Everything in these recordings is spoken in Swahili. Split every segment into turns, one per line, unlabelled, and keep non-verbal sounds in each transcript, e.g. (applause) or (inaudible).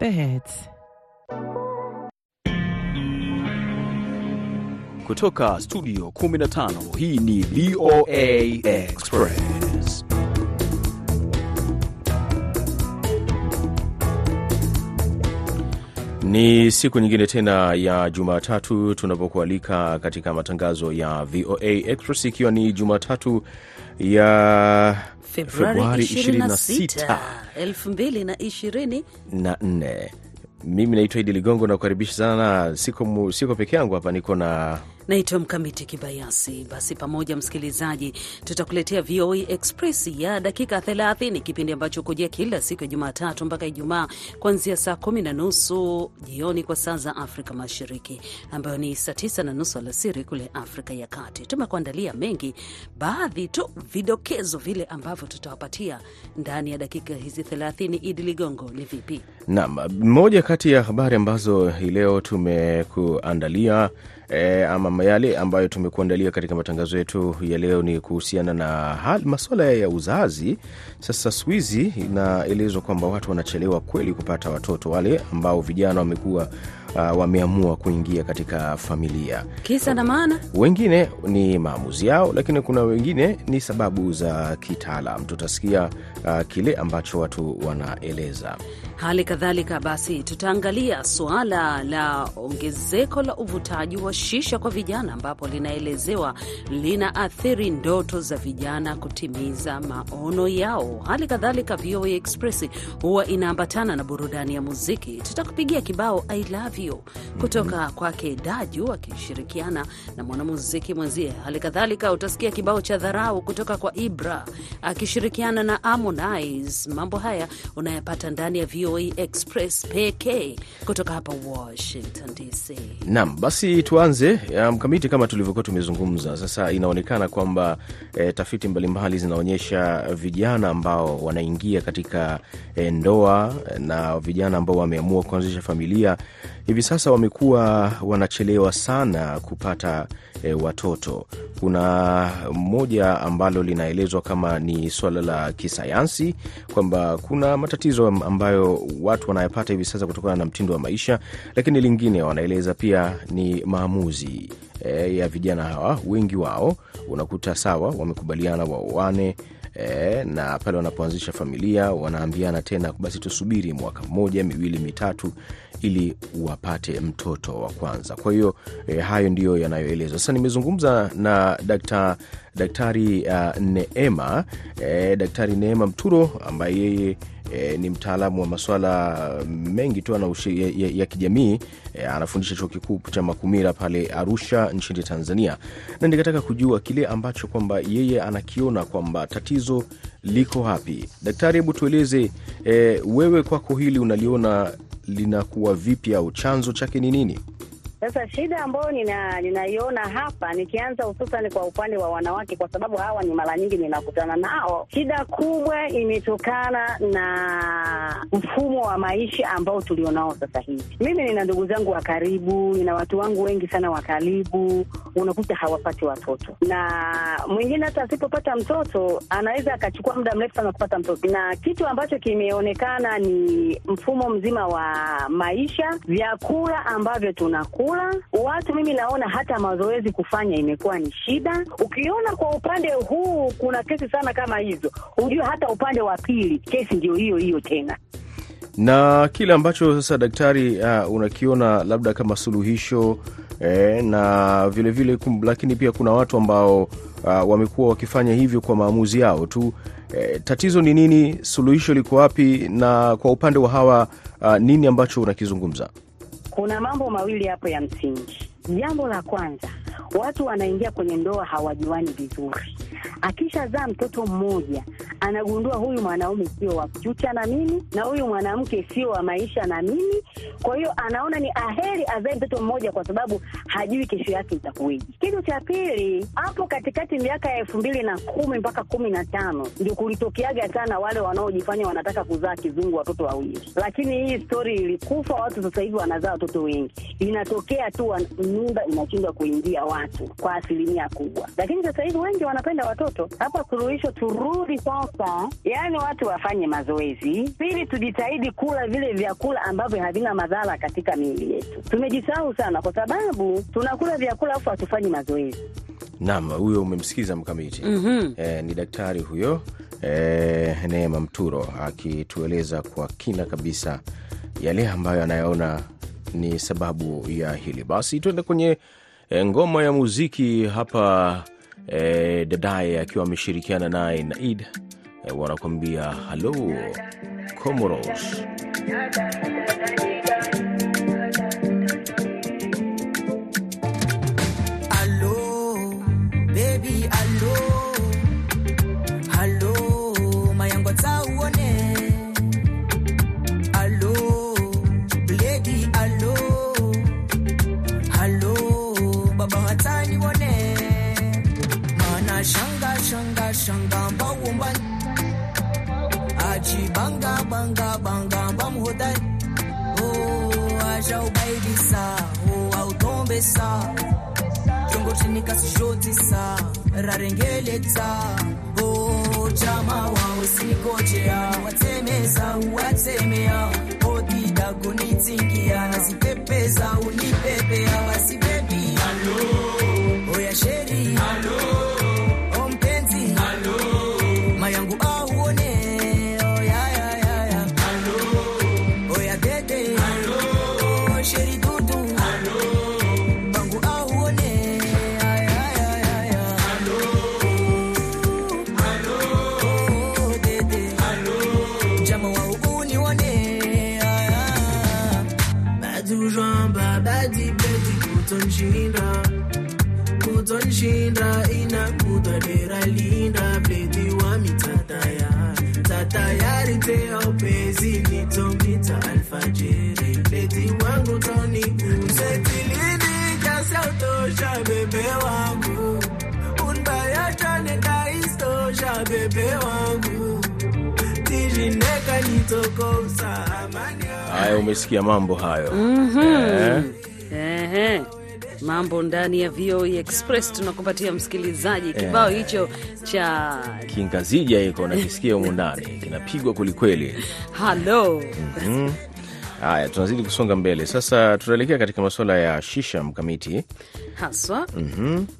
The Hits.
Kutoka studio 15 hii ni VOA Express. Ni siku nyingine tena ya Jumatatu tunapokualika katika matangazo ya VOA Express, ikiwa ni Jumatatu ya
Februari 26, 2020.
na. Mimi naitwa Idi Ligongo nakukaribisha sana. Siko, siko peke yangu hapa, niko na
Naitwa Mkamiti Kibayasi. Basi pamoja, msikilizaji, tutakuletea VOA Express ya dakika 30, kipindi ambacho kujia kila siku ya Jumatatu mpaka Ijumaa kuanzia saa kumi na nusu jioni kwa saa za Afrika Mashariki, ambayo ni saa tisa na nusu alasiri kule Afrika ya Kati. Tumekuandalia mengi, baadhi tu vidokezo vile ambavyo tutawapatia ndani ya dakika hizi 30. Idi Ligongo, ni vipi?
Naam, moja kati ya habari ambazo hii leo tumekuandalia e, ama yale ambayo tumekuandalia katika matangazo yetu ya leo ni kuhusiana na maswala masuala ya uzazi. Sasa siku hizi inaelezwa kwamba watu wanachelewa kweli kupata watoto, wale ambao vijana wamekuwa uh, wameamua kuingia katika familia.
Kisa na maana
Wengine ni maamuzi yao, lakini kuna wengine ni sababu za kitaalam. Tutasikia uh, kile ambacho watu wanaeleza.
Hali kadhalika basi, tutaangalia suala la ongezeko la uvutaji wa shisha kwa vijana, ambapo linaelezewa linaathiri ndoto za vijana kutimiza maono yao. Hali kadhalika, VOA Express huwa inaambatana na burudani ya muziki. Tutakupigia kibao I love you kutoka kwake Daju akishirikiana na mwanamuziki mwenzie. Hali kadhalika, utasikia kibao cha dharau kutoka kwa Ibra akishirikiana na Harmonize. Mambo haya unayapata ndani ya VOA Express pekee kutoka hapa Washington DC.
Naam, basi tuanze mkamiti. mkamiti kama tulivyokuwa tumezungumza. Sasa inaonekana kwamba e, tafiti mbalimbali zinaonyesha vijana ambao wanaingia katika e, ndoa na vijana ambao wameamua kuanzisha familia hivi sasa wamekuwa wanachelewa sana kupata e, watoto. Kuna moja ambalo linaelezwa kama ni swala la kisayansi kwamba kuna matatizo ambayo watu wanayapata hivi sasa kutokana na mtindo wa maisha, lakini lingine wanaeleza pia ni maamuzi e, ya vijana hawa. Wengi wao unakuta sawa, wamekubaliana waoane E, na pale wanapoanzisha familia wanaambiana tena, basi tusubiri mwaka mmoja miwili mitatu ili wapate mtoto wa kwanza. Kwa hiyo e, hayo ndiyo yanayoelezwa sasa. Nimezungumza na dakta, daktari uh, Neema e, daktari Neema Mturo ambaye yeye E, ni mtaalamu wa maswala mengi tu ya, ya, ya kijamii e, anafundisha chuo kikuu cha Makumira pale Arusha nchini Tanzania, na nikataka kujua kile ambacho kwamba yeye anakiona kwamba tatizo liko wapi. Daktari, hebu tueleze e, wewe kwako hili unaliona linakuwa vipi au chanzo chake ni nini?
Sasa shida ambayo nina ninaiona hapa, nikianza hususan kwa upande wa wanawake, kwa sababu hawa ni mara nyingi ninakutana nao. Shida kubwa imetokana na mfumo wa maisha ambao tulionao sasa hivi. Mimi nina ndugu zangu wa karibu, nina watu wangu wengi sana wa karibu, unakuta hawapati watoto, na mwingine hata asipopata mtoto anaweza akachukua muda mrefu sana kupata mtoto, na kitu ambacho kimeonekana ni mfumo mzima wa maisha, vyakula ambavyo tunakula watu mimi naona hata mazoezi kufanya imekuwa ni shida. Ukiona kwa upande huu kuna kesi sana kama hizo, hujue hata upande wa pili kesi ndio hiyo hiyo tena.
Na kile ambacho sasa daktari, uh, unakiona labda kama suluhisho eh, na vilevile vile, lakini pia kuna watu ambao uh, wamekuwa wakifanya hivyo kwa maamuzi yao tu. Eh, tatizo ni nini? Suluhisho liko wapi? Na kwa upande wa hawa uh, nini ambacho unakizungumza?
Kuna mambo mawili hapo ya msingi. Jambo la kwanza, watu wanaingia kwenye ndoa hawajuani vizuri. Akishazaa mtoto mmoja, anagundua huyu mwanaume sio wa kuchucha na mimi na huyu mwanamke sio wa maisha na mimi. Kwa hiyo anaona ni aheri azae mtoto mmoja, kwa sababu hajui kesho yake itakuwaje. Kitu cha pili, hapo katikati miaka ya elfu mbili na kumi mpaka kumi na tano ndio kulitokeaga sana wale wanaojifanya wanataka kuzaa kizungu watoto wawili, lakini hii stori ilikufa. Watu sasa hivi wanazaa watoto wengi, inatokea tu mimba inashindwa kuingia watu kwa asilimia kubwa, lakini sasa hivi wengi wanapenda watoto. Hapa suluhisho, turudi sasa yaani watu wafanye mazoezi. Pili, tujitahidi kula vile vyakula ambavyo havina madhara katika miili yetu. Tumejisahau sana, kwa sababu tunakula vyakula afu hatufanyi mazoezi.
Naam, huyo umemsikiza mkamiti.
Mhm.
Eh, ni daktari huyo eh, Neema Mturo akitueleza kwa kina kabisa yale ambayo anayaona ni sababu ya hili. Basi tuende kwenye eh, ngoma ya muziki hapa. Eh, dadaye akiwa ameshirikiana naye Naid e, wanakuambia halo Comoros. Haya, umesikia mambo hayo eh?
Eh Mambo ndani ya VOA Express tunakupatia msikilizaji kibao hicho cha
Kingazija iko nakisikia humu ndani kinapigwa kwelikweli.
halo.
Mhm. Haya, tunazidi kusonga mbele sasa, tunaelekea katika masuala ya shisha mkamiti.
Haswa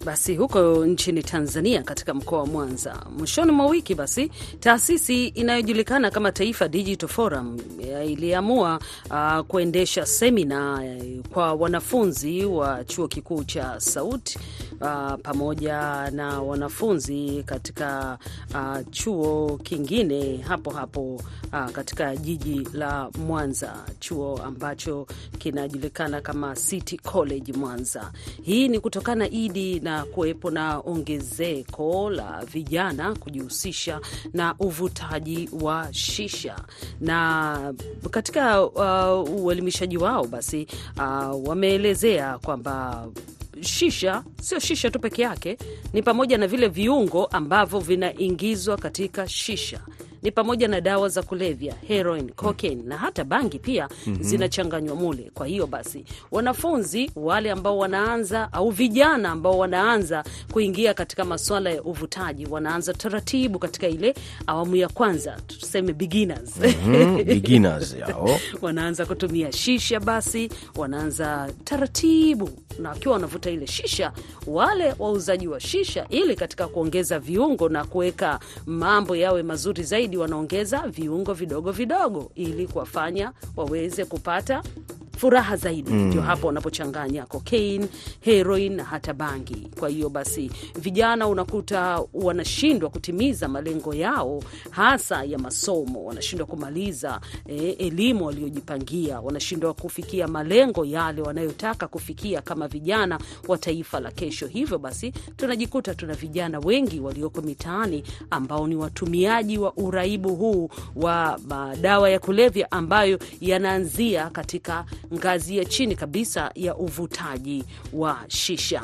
basi huko nchini Tanzania katika mkoa wa Mwanza mwishoni mwa wiki, basi taasisi inayojulikana kama Taifa Digital Forum eh, iliamua uh, kuendesha semina eh, kwa wanafunzi wa chuo kikuu cha Sauti uh, pamoja na wanafunzi katika uh, chuo kingine hapo hapo uh, katika jiji la Mwanza, chuo ambacho kinajulikana kama City College Mwanza. Hii ni kutokana idi na kuwepo na ongezeko la vijana kujihusisha na uvutaji wa shisha, na katika uh, uelimishaji wao basi uh, wameelezea kwamba shisha sio shisha tu peke yake, ni pamoja na vile viungo ambavyo vinaingizwa katika shisha ni pamoja na dawa za kulevya, heroin, cocaine na hata bangi pia zinachanganywa mule. Kwa hiyo basi, wanafunzi wale ambao wanaanza au vijana ambao wanaanza kuingia katika masuala ya uvutaji wanaanza taratibu katika ile awamu ya kwanza, tuseme beginners.
Mhm, (laughs) beginners yao.
Wanaanza kutumia shisha, basi wanaanza taratibu, na wakiwa wanavuta ile shisha, wale wauzaji wa shisha, ili katika kuongeza viungo na kuweka mambo yawe mazuri zaidi, wanaongeza viungo vidogo vidogo, ili kuwafanya waweze kupata furaha zaidi. Ndio hapo wanapochanganya cocaine, heroin na hata bangi. Kwa hiyo basi, vijana unakuta wanashindwa kutimiza malengo yao hasa ya masomo, wanashindwa kumaliza eh, elimu waliojipangia, wanashindwa kufikia malengo yale wanayotaka kufikia kama vijana wa taifa la kesho. Hivyo basi, tunajikuta tuna vijana wengi walioko mitaani ambao ni watumiaji wa uraibu huu wa madawa ya kulevya ambayo yanaanzia katika ngazi ya chini kabisa ya uvutaji wa shisha.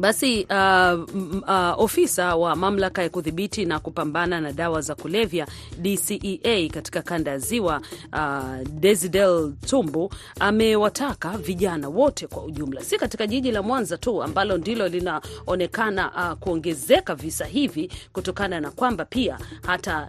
Basi uh, uh, ofisa wa mamlaka ya kudhibiti na kupambana na dawa za kulevya DCEA katika kanda ya Ziwa uh, Desidel Tumbu amewataka vijana wote kwa ujumla, si katika jiji la Mwanza tu ambalo ndilo linaonekana uh, kuongezeka visa hivi kutokana na kwamba pia hata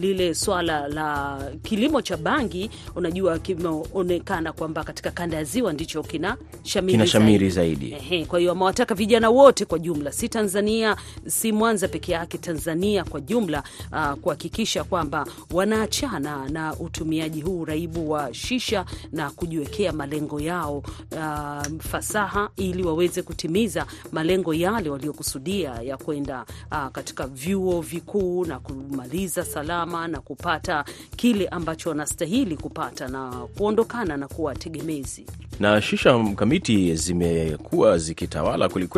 lile swala la kilimo cha bangi, unajua kimeonekana kwamba katika kanda ya Ziwa ndicho kina shamiri
Kina shamiri
zaidi.
zaidi.
Ehe, kwa hiyo amewataka vijana wote kwa jumla, si Tanzania, si Mwanza peke yake, Tanzania kwa jumla, uh, kuhakikisha kwamba wanaachana na utumiaji huu raibu wa shisha na kujiwekea malengo yao uh, fasaha, ili waweze kutimiza malengo yale waliokusudia ya kwenda uh, katika vyuo vikuu na kumaliza salama na kupata kile ambacho wanastahili kupata na kuondokana na kuwa tegemezi.
na shisha mkamiti zimekuwa zikitawala kwelikweli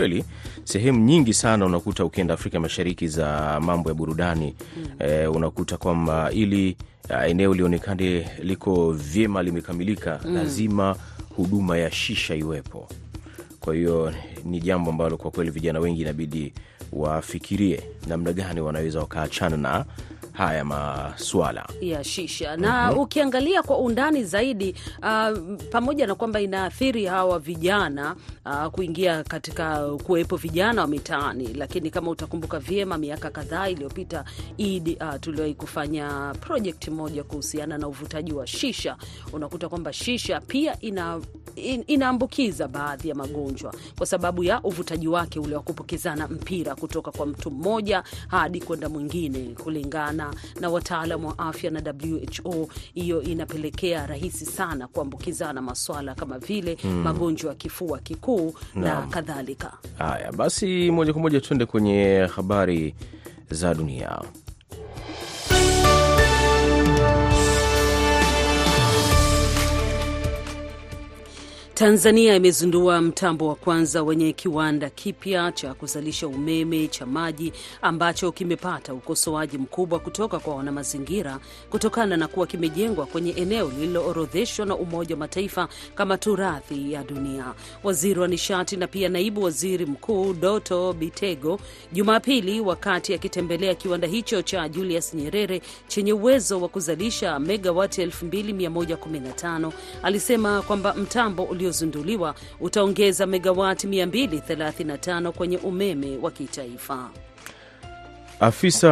sehemu nyingi sana. Unakuta ukienda Afrika Mashariki za mambo ya burudani eh, unakuta kwamba ili ah, eneo lionekane liko vyema limekamilika, lazima huduma ya shisha iwepo. Kwa hiyo ni jambo ambalo kwa kweli vijana wengi inabidi wafikirie namna gani wanaweza wakaachana na haya maswala.
ya shisha na ukiangalia kwa undani zaidi uh, pamoja na kwamba inaathiri hawa vijana uh, kuingia katika kuwepo vijana wa mitaani, lakini kama utakumbuka vyema, miaka kadhaa iliyopita Idi, uh, tuliwahi kufanya project moja kuhusiana na uvutaji wa shisha. Unakuta kwamba shisha pia ina in, inaambukiza baadhi ya magonjwa kwa sababu ya uvutaji wake ule wa kupokezana mpira kutoka kwa mtu mmoja hadi kwenda mwingine, kulingana na wataalamu wa afya na WHO. Hiyo inapelekea rahisi sana kuambukizana maswala kama vile magonjwa ya kifua kikuu na
Naam.
kadhalika.
Haya basi, moja kwa moja tuende kwenye habari za dunia.
Tanzania imezindua mtambo wa kwanza wenye kiwanda kipya cha kuzalisha umeme cha maji ambacho kimepata ukosoaji mkubwa kutoka kwa wanamazingira kutokana na kuwa kimejengwa kwenye eneo lililoorodheshwa na Umoja wa Mataifa kama turathi ya dunia. Waziri wa nishati na pia naibu waziri mkuu Doto Bitego Jumapili, wakati akitembelea kiwanda hicho cha Julius Nyerere chenye uwezo wa kuzalisha megawati 2115 alisema kwamba mtambo uliozinduliwa utaongeza megawati 235 kwenye umeme wa kitaifa.
Afisa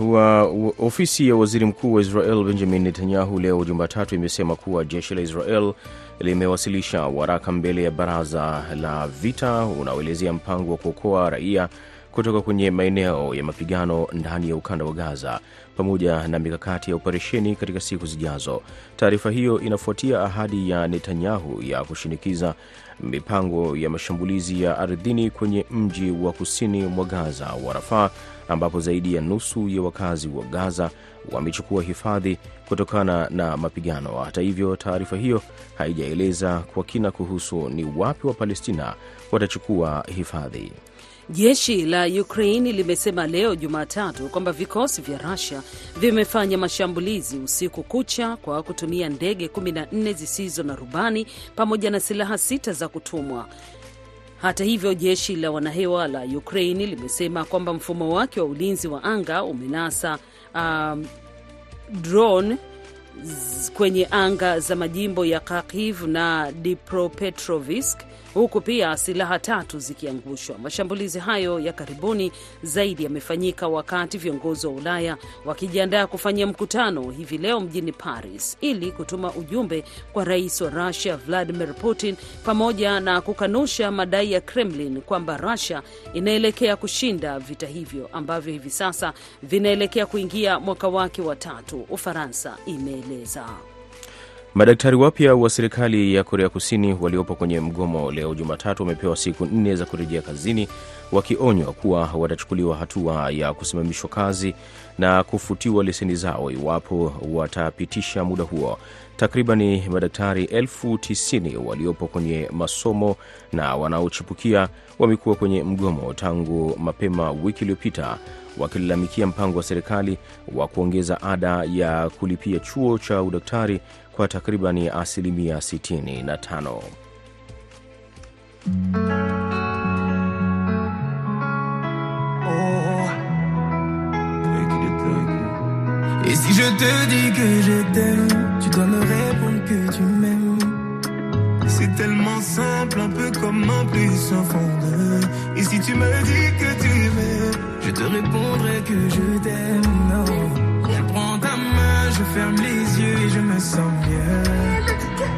wa ofisi ya waziri mkuu wa Israel Benjamin Netanyahu leo Jumatatu imesema kuwa jeshi la Israel limewasilisha waraka mbele ya baraza la vita unaoelezea mpango wa kuokoa raia kutoka kwenye maeneo ya mapigano ndani ya ukanda wa Gaza pamoja na mikakati ya operesheni katika siku zijazo. Taarifa hiyo inafuatia ahadi ya Netanyahu ya kushinikiza mipango ya mashambulizi ya ardhini kwenye mji wa kusini mwa Gaza wa Rafaa ambapo zaidi ya nusu ya wakazi wa Gaza wamechukua hifadhi kutokana na mapigano. Hata hivyo, taarifa hiyo haijaeleza kwa kina kuhusu ni wapi wa Palestina watachukua hifadhi.
Jeshi la Ukraini limesema leo Jumatatu kwamba vikosi vya Rusia vimefanya mashambulizi usiku kucha kwa kutumia ndege 14 zisizo na rubani pamoja na silaha sita za kutumwa. Hata hivyo, jeshi la wanahewa la Ukraini limesema kwamba mfumo wake wa ulinzi wa anga umenasa um, drone kwenye anga za majimbo ya Kharkiv na Dnipropetrovsk huku pia silaha tatu zikiangushwa. Mashambulizi hayo ya karibuni zaidi yamefanyika wakati viongozi wa Ulaya wakijiandaa kufanyia mkutano hivi leo mjini Paris ili kutuma ujumbe kwa rais wa Russia Vladimir Putin, pamoja na kukanusha madai ya Kremlin kwamba Rusia inaelekea kushinda vita hivyo ambavyo hivi sasa vinaelekea kuingia mwaka wake wa tatu, Ufaransa imeeleza.
Madaktari wapya wa serikali ya Korea Kusini waliopo kwenye mgomo leo Jumatatu wamepewa siku nne za kurejea kazini, wakionywa kuwa watachukuliwa hatua ya kusimamishwa kazi na kufutiwa leseni zao iwapo watapitisha muda huo takribani madaktari elfu tisini waliopo kwenye masomo na wanaochipukia wamekuwa kwenye mgomo tangu mapema wiki iliyopita wakilalamikia mpango wa serikali wa kuongeza ada ya kulipia chuo cha udaktari kwa takribani asilimia 65.
Et si je te dis que je t'aime dois me répondre que tu m'aimes. C'est tellement simple, un peu comme un plus sans fondeur. Et si tu me dis que tu m'aimes, je te répondrai que je t'aime. Je prends ta main, je ferme les yeux et je me sens mieux.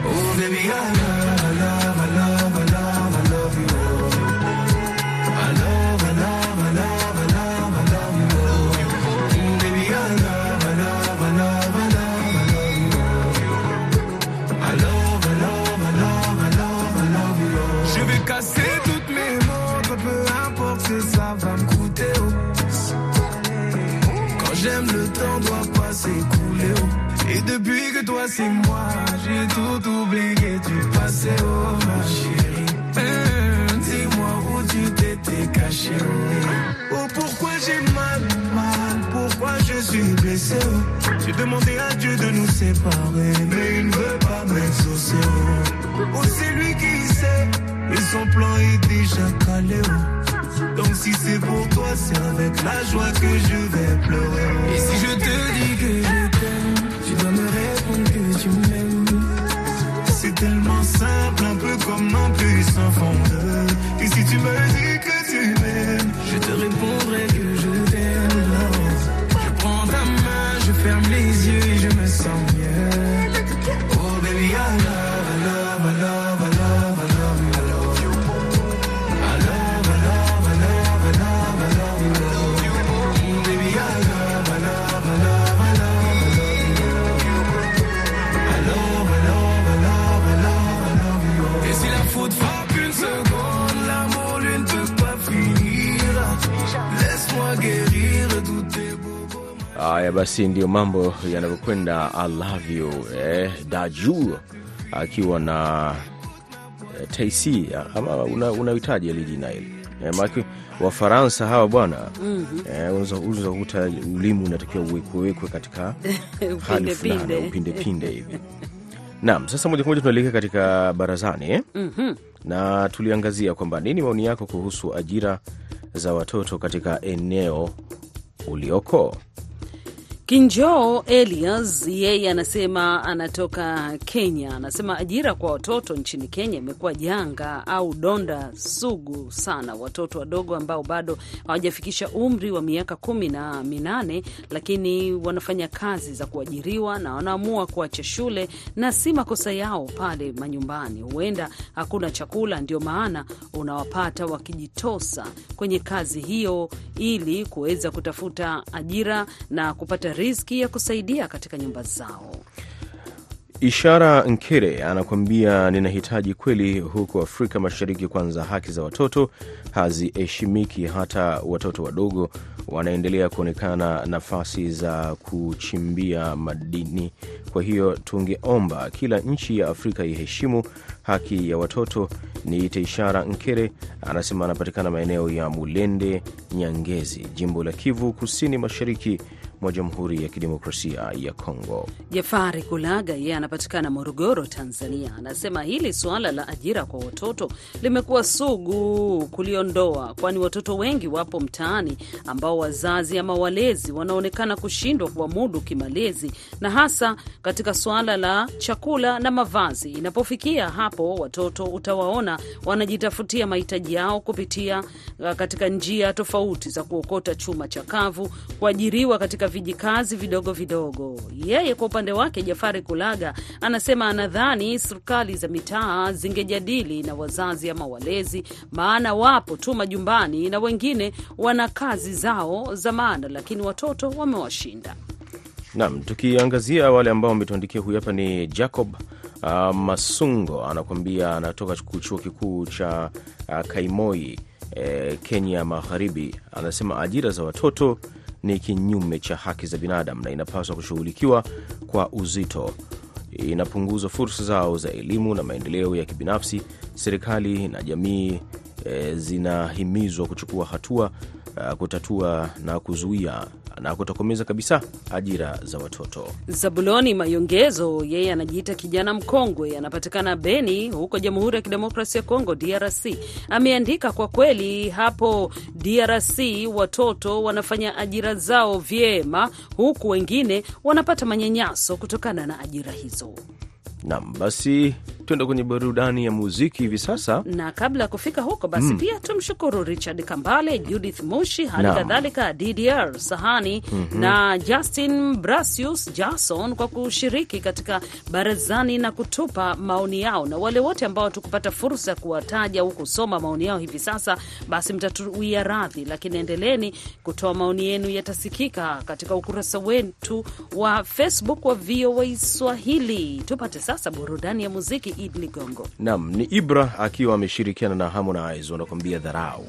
Oh baby, I c'est moi, j'ai tout oublié du passé, oh ma chérie. Hum, Dis-moi où tu t'étais caché, oh. Pourquoi j'ai mal, mal, pourquoi je suis blessé? J'ai demandé à Dieu de nous séparer, mais il ne veut pas m'exaucer, oh. Oh, c'est lui qui sait, et son plan est déjà calé. Donc si c'est pour toi, c'est avec la joie que je vais pleurer. Et si je te dis que
basi, ndiyo mambo yanavyokwenda. I love you eh, Daju akiwa na eh, TC ama unahitaji una lijina hili eh, maki Wafaransa hawa bwana eh, unaweza unaweza kukuta ulimi unatakiwa uwekwewekwe katika (laughs) hali
Upinde
fulani upindepinde (laughs) hivi. Naam, sasa moja kwa moja tunaelekea katika barazani eh? na tuliangazia kwamba nini maoni yako kuhusu ajira za watoto katika eneo ulioko.
Kinjoo Elias yeye anasema anatoka Kenya. Anasema ajira kwa watoto nchini Kenya imekuwa janga au donda sugu sana. Watoto wadogo ambao bado hawajafikisha umri wa miaka kumi na minane, lakini wanafanya kazi za kuajiriwa na wanaamua kuacha shule, na si makosa yao pale manyumbani. Huenda hakuna chakula, ndio maana unawapata wakijitosa kwenye kazi hiyo ili kuweza kutafuta ajira na kupata riziki ya kusaidia katika nyumba zao.
Ishara Nkere anakuambia ninahitaji kweli, huko Afrika Mashariki kwanza haki za watoto haziheshimiki, hata watoto wadogo wanaendelea kuonekana nafasi za kuchimbia madini. Kwa hiyo tungeomba kila nchi ya Afrika iheshimu haki ya watoto. Niite Ishara Nkere, anasema anapatikana maeneo ya Mulende, Nyangezi, jimbo la Kivu Kusini, mashariki mwa Jamhuri ya Kidemokrasia ya Kongo.
Jafari Kulaga yeye anapatikana Morogoro, Tanzania, anasema hili suala la ajira kwa watoto limekuwa sugu kuliondoa, kwani watoto wengi wapo mtaani ambao wazazi ama walezi wanaonekana kushindwa kuwamudu kimalezi, na hasa katika suala la chakula na mavazi. Inapofikia hapo, watoto utawaona wanajitafutia mahitaji yao kupitia uh, katika njia tofauti za kuokota chuma chakavu, kuajiriwa katika vijikazi vidogo vidogo. Yeye kwa upande wake, Jafari Kulaga anasema anadhani serikali za mitaa zingejadili na wazazi ama walezi, maana wapo tu majumbani na wengine wana kazi zao za maana, lakini watoto wamewashinda.
Naam, tukiangazia wale ambao wametuandikia, huyu hapa ni Jacob uh, Masungo anakuambia anatoka chuo kikuu cha uh, Kaimoi eh, Kenya Magharibi. Anasema ajira za watoto ni kinyume cha haki za binadamu na inapaswa kushughulikiwa kwa uzito. Inapunguza fursa zao za elimu na maendeleo ya kibinafsi. Serikali na jamii e, zinahimizwa kuchukua hatua kutatua na kuzuia na kutokomeza kabisa ajira za watoto.
Zabuloni Mayongezo, yeye anajiita kijana mkongwe, anapatikana Beni huko Jamhuri ya Kidemokrasia ya Kongo, DRC. Ameandika, kwa kweli hapo DRC watoto wanafanya ajira zao vyema, huku wengine wanapata manyanyaso kutokana na ajira hizo.
Nam, basi tuende kwenye burudani ya muziki hivi sasa.
na kabla ya kufika huko basi pia tumshukuru Richard Kambale, Judith Mushi, hali kadhalika DDR Sahani na Justin Brasius Jason kwa kushiriki katika barazani na kutupa maoni yao, na wale wote ambao tukupata fursa ya kuwataja au kusoma maoni yao hivi sasa, basi mtatuia radhi, lakini endeleeni kutoa maoni yenu, yatasikika katika ukurasa wetu wa Facebook wa VOA Swahili. Tupate sasa burudani ya muziki. Id Ligongo.
Nam ni Ibra akiwa ameshirikiana na Harmonize wanakuambia dharau.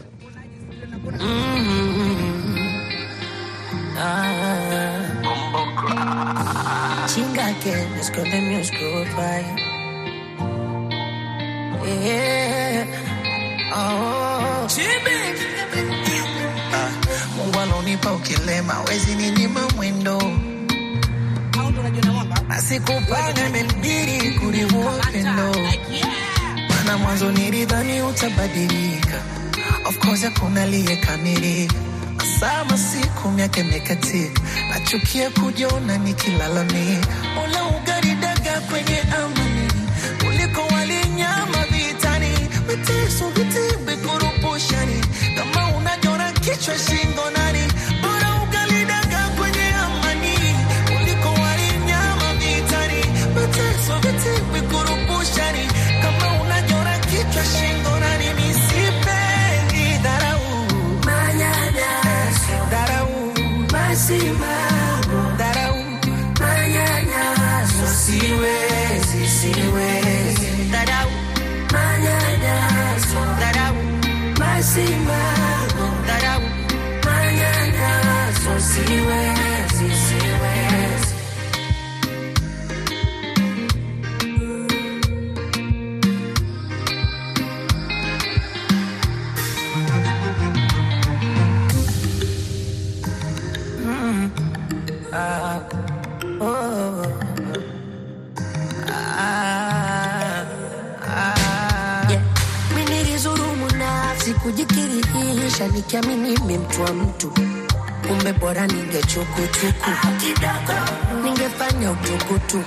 Yeah. Oh. Ah, Mungu alonipa ukilema wezi ninyima mwendo nasikupanga imenibidi kuliua upendo. mana mwanzo nilidhani utabadilika. Of course hakuna aliyekamilika. Sama siku miaka imekatika. Nachukia kujiona nikilalamika. Ula ugaridaga kwenye amani. Kuliko walinyama vitani. Mateso vitimbi kurupushani kama unajora kichwa shingo nani masimamo dharau manyanyaso siwezi nikiamini mi mtu wa mtu kumbe bora ningechukuchuku ningefanya utukutu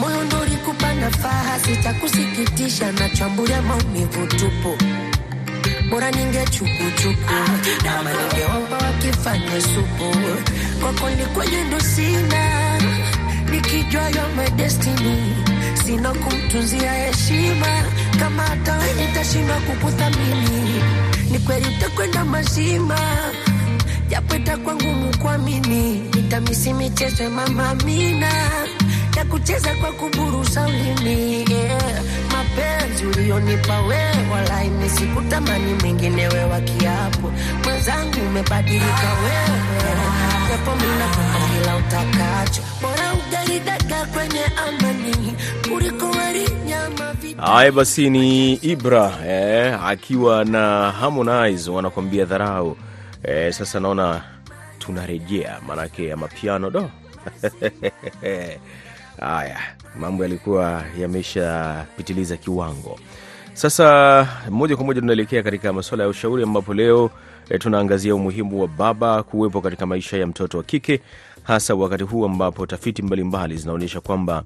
moyo ndo ulikupa nafaha sitakusikitisha nachambulia maumivu tupu. Bora ningechukuchuku ama ningeomba wakifanya supu. Kwako ni kwenye ndo sina nikijua yo my destiny sina kumtunzia heshima. Kama hata we nitashindwa kukuthamini. Ni kweli utakwenda mazima. Japo itakuwa ngumu kuamini. Nitamisi michezo mama Amina. Ya kucheza kwa kuburusa ulimi yeah. mapenzi ulionipa wewe wala imesikutamani mwinginewe wa kiapo. Mwenzangu umebadilika wewe japo minakupa kila utakacho bora ugalidaga kwenye amani kuliko wali nyama
Haya basi, ni Ibra eh, akiwa na Harmonize wanakuambia dharau. Eh, sasa naona tunarejea, maanake ya mapiano do (laughs) haya mambo yalikuwa yameshapitiliza kiwango. Sasa moja kwa moja tunaelekea katika masuala ya ushauri, ambapo leo e, tunaangazia umuhimu wa baba kuwepo katika maisha ya mtoto wa kike, hasa wakati huu ambapo tafiti mbalimbali zinaonyesha kwamba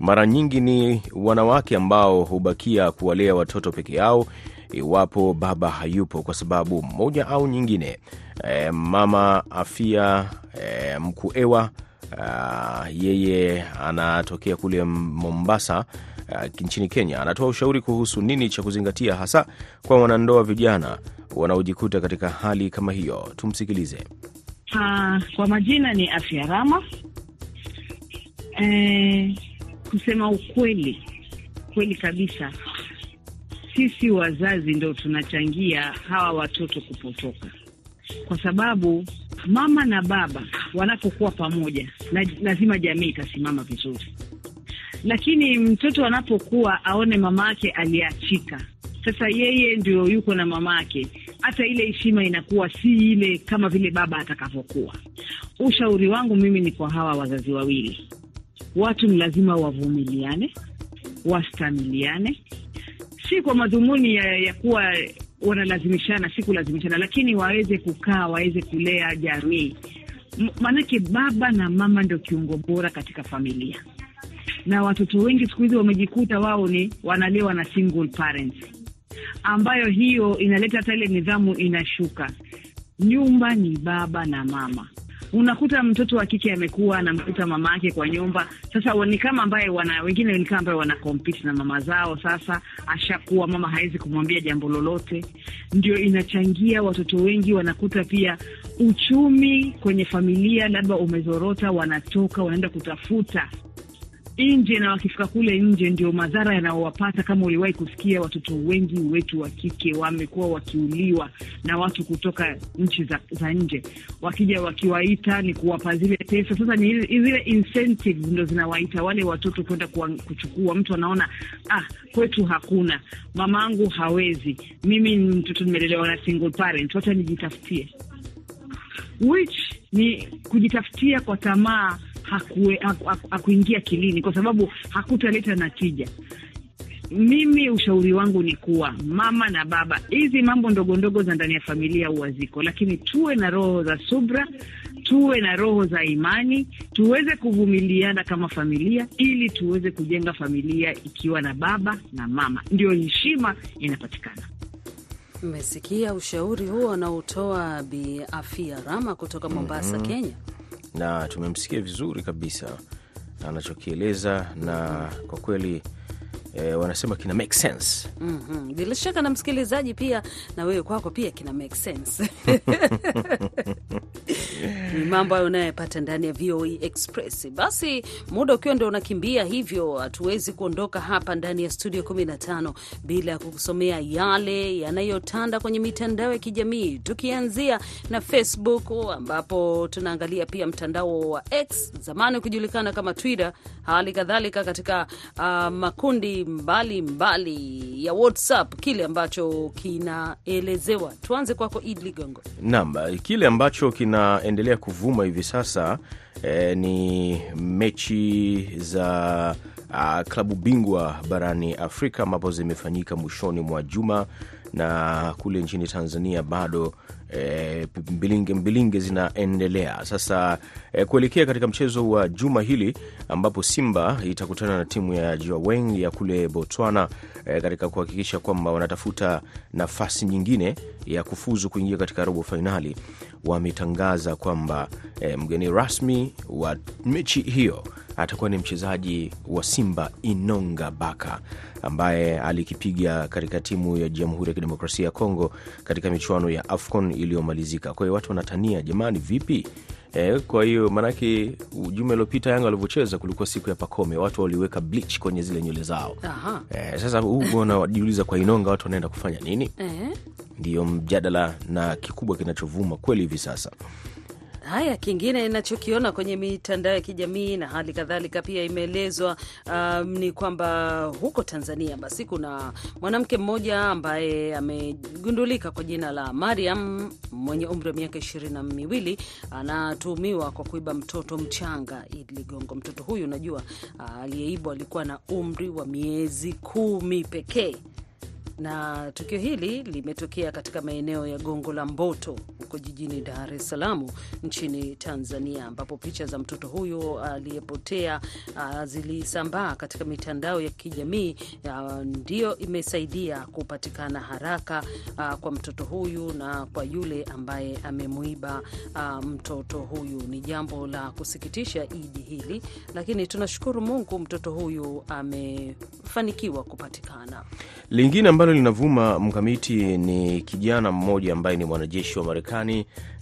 mara nyingi ni wanawake ambao hubakia kuwalea watoto peke yao iwapo baba hayupo kwa sababu moja au nyingine. E, mama Afia e, Mkuewa Uh, yeye anatokea kule Mombasa uh, nchini Kenya. Anatoa ushauri kuhusu nini cha kuzingatia hasa kwa wanandoa vijana wanaojikuta katika hali kama hiyo. Tumsikilize.
Ha, kwa majina ni Afya Rama. E, kusema ukweli, kweli kabisa, sisi wazazi ndo tunachangia hawa watoto kupotoka, kwa sababu mama na baba wanapokuwa pamoja la, lazima jamii itasimama vizuri, lakini mtoto anapokuwa aone mama yake aliachika, sasa yeye ndio yuko na mama yake, hata ile heshima inakuwa si ile kama vile baba atakavyokuwa. Ushauri wangu mimi ni kwa hawa wazazi wawili, watu ni lazima wavumiliane, wastamiliane, si kwa madhumuni ya, ya kuwa wanalazimishana, si kulazimishana, lakini waweze kukaa, waweze kulea jamii. Maanake baba na mama ndio kiungo bora katika familia, na watoto wengi siku hizi wamejikuta wao ni wanalewa na single parents, ambayo hiyo inaleta hata ile nidhamu inashuka. Nyumba ni baba na mama. Unakuta mtoto wa kike amekuwa anamkuta mama yake kwa nyumba. Sasa ni kama ambaye wana wengine ni kama ambaye wana compete na mama zao. Sasa ashakuwa mama, hawezi kumwambia jambo lolote, ndio inachangia watoto wengi wanakuta pia uchumi kwenye familia labda umezorota, wanatoka wanaenda kutafuta nje na wakifika kule nje ndio madhara yanayowapata. Kama uliwahi kusikia, watoto wengi wetu wa kike wamekuwa wakiuliwa na watu kutoka nchi za, za nje, wakija wakiwaita ni kuwapa zile pesa. Sasa ni zile incentives ndo zinawaita wale watoto kwenda kuchukua. Mtu anaona ah, kwetu hakuna, mamangu hawezi, mimi ni mtoto nimelelewa na single parent, wacha nijitafutie which ni kujitafutia kwa tamaa hakue- haku- haku- hakuingia kilini, kwa sababu hakutaleta natija. Mimi ushauri wangu ni kuwa mama na baba, hizi mambo ndogo ndogo za ndani ya familia huwa ziko, lakini tuwe na roho za subra, tuwe na roho za imani, tuweze kuvumiliana kama familia, ili tuweze kujenga familia ikiwa na baba na mama, ndio heshima inapatikana.
Mmesikia ushauri huo anaotoa Bi Afia Rama kutoka Mombasa, Kenya.
Na tumemsikia vizuri kabisa anachokieleza, na kwa kweli E, wanasema kina make sense.
Mhm. Bila shaka na msikilizaji pia, na wewe kwako pia kina make sense (laughs) ni mambo hayo unayopata ndani ya VOA Express. Basi muda ukiwa ndio unakimbia hivyo, hatuwezi kuondoka hapa ndani ya studio 15 bila ya kukusomea yale yanayotanda kwenye mitandao ya kijamii, tukianzia na Facebook ambapo tunaangalia pia mtandao wa X zamani ukijulikana kama Twitter, hali kadhalika katika uh, makundi mbalimbali mbali ya WhatsApp, kile ambacho kinaelezewa. Tuanze kwako Id Ligongo.
Naam, kile ambacho kinaendelea kuvuma hivi sasa eh, ni mechi za uh, klabu bingwa barani Afrika ambapo zimefanyika mwishoni mwa juma na kule nchini Tanzania bado e, mbilinge mbilinge zinaendelea. Sasa e, kuelekea katika mchezo wa juma hili ambapo Simba itakutana na timu ya Jaweng ya kule Botswana e, katika kuhakikisha kwamba wanatafuta nafasi nyingine ya kufuzu kuingia katika robo fainali. Wametangaza kwamba e, mgeni rasmi wa mechi hiyo atakuwa ni mchezaji wa Simba Inonga Baka ambaye alikipiga katika timu ya Jamhuri ya Kidemokrasia ya Kongo katika michuano ya AFCON iliyomalizika. Kwa hiyo watu wanatania, jamani, vipi? E, kwa hiyo maanake juma iliopita Yanga walivyocheza kulikuwa siku ya Pakome, watu waliweka bleach kwenye zile nywele zao. E, sasa huu wanajiuliza kwa Inonga watu wanaenda kufanya nini?
Eh.
Ndiyo mjadala na kikubwa kinachovuma kweli hivi sasa.
Haya, kingine inachokiona kwenye mitandao ya kijamii na hali kadhalika pia imeelezwa um, ni kwamba huko Tanzania basi kuna mwanamke mmoja ambaye amegundulika kwa jina la Mariam mwenye umri wa miaka ishirini na miwili anatuhumiwa kwa kuiba mtoto mchanga. Idi mtoto huyu unajua, aliyeibwa alikuwa na umri wa miezi kumi pekee na tukio hili limetokea katika maeneo ya Gongo la Mboto huko jijini Dar es Salaam nchini Tanzania, ambapo picha za mtoto huyo aliyepotea uh, zilisambaa katika mitandao ya kijamii ndiyo imesaidia kupatikana haraka uh, kwa mtoto huyu na kwa yule ambaye amemuiba uh, mtoto huyu. Ni jambo la kusikitisha idi hili, lakini tunashukuru Mungu mtoto huyu amefanikiwa kupatikana.
Lingine ambalo linavuma mkamiti ni kijana mmoja ambaye ni mwanajeshi wa Marekani.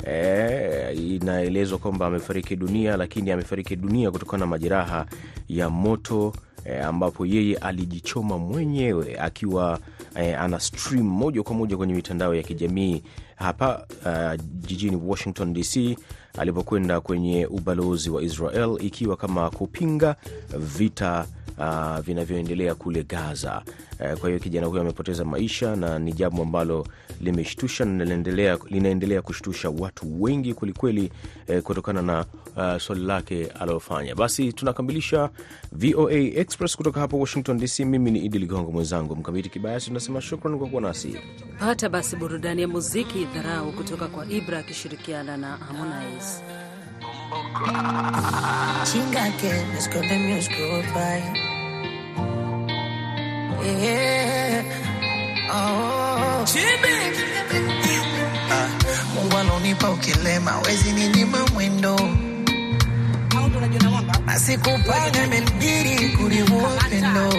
E, inaelezwa kwamba amefariki dunia, lakini amefariki dunia kutokana na majeraha ya moto e, ambapo yeye alijichoma mwenyewe akiwa e, ana stream moja kwa moja kwenye mitandao ya kijamii hapa uh, jijini Washington DC alipokwenda kwenye ubalozi wa Israel ikiwa kama kupinga vita uh, vinavyoendelea kule Gaza. Eh, Kwa hiyo kijana huyo amepoteza maisha na ni jambo ambalo limeshtusha na linaendelea, linaendelea kushtusha watu wengi kwelikweli eh, kutokana na uh, swali lake alilofanya. Basi tunakamilisha VOA Express kutoka hapa Washington DC. Mimi ni Idi Ligongo, mwenzangu Mkamiti Kibayasi, tunasema shukran kwa kuwa nasi.
Pata basi burudani ya muziki dharau kutoka kwa Ibra akishirikiana na Harmonize.
Mungu alonipa ukilema, wezi ninyima mwendo. Na sikupanga imenibidi kuliua pendo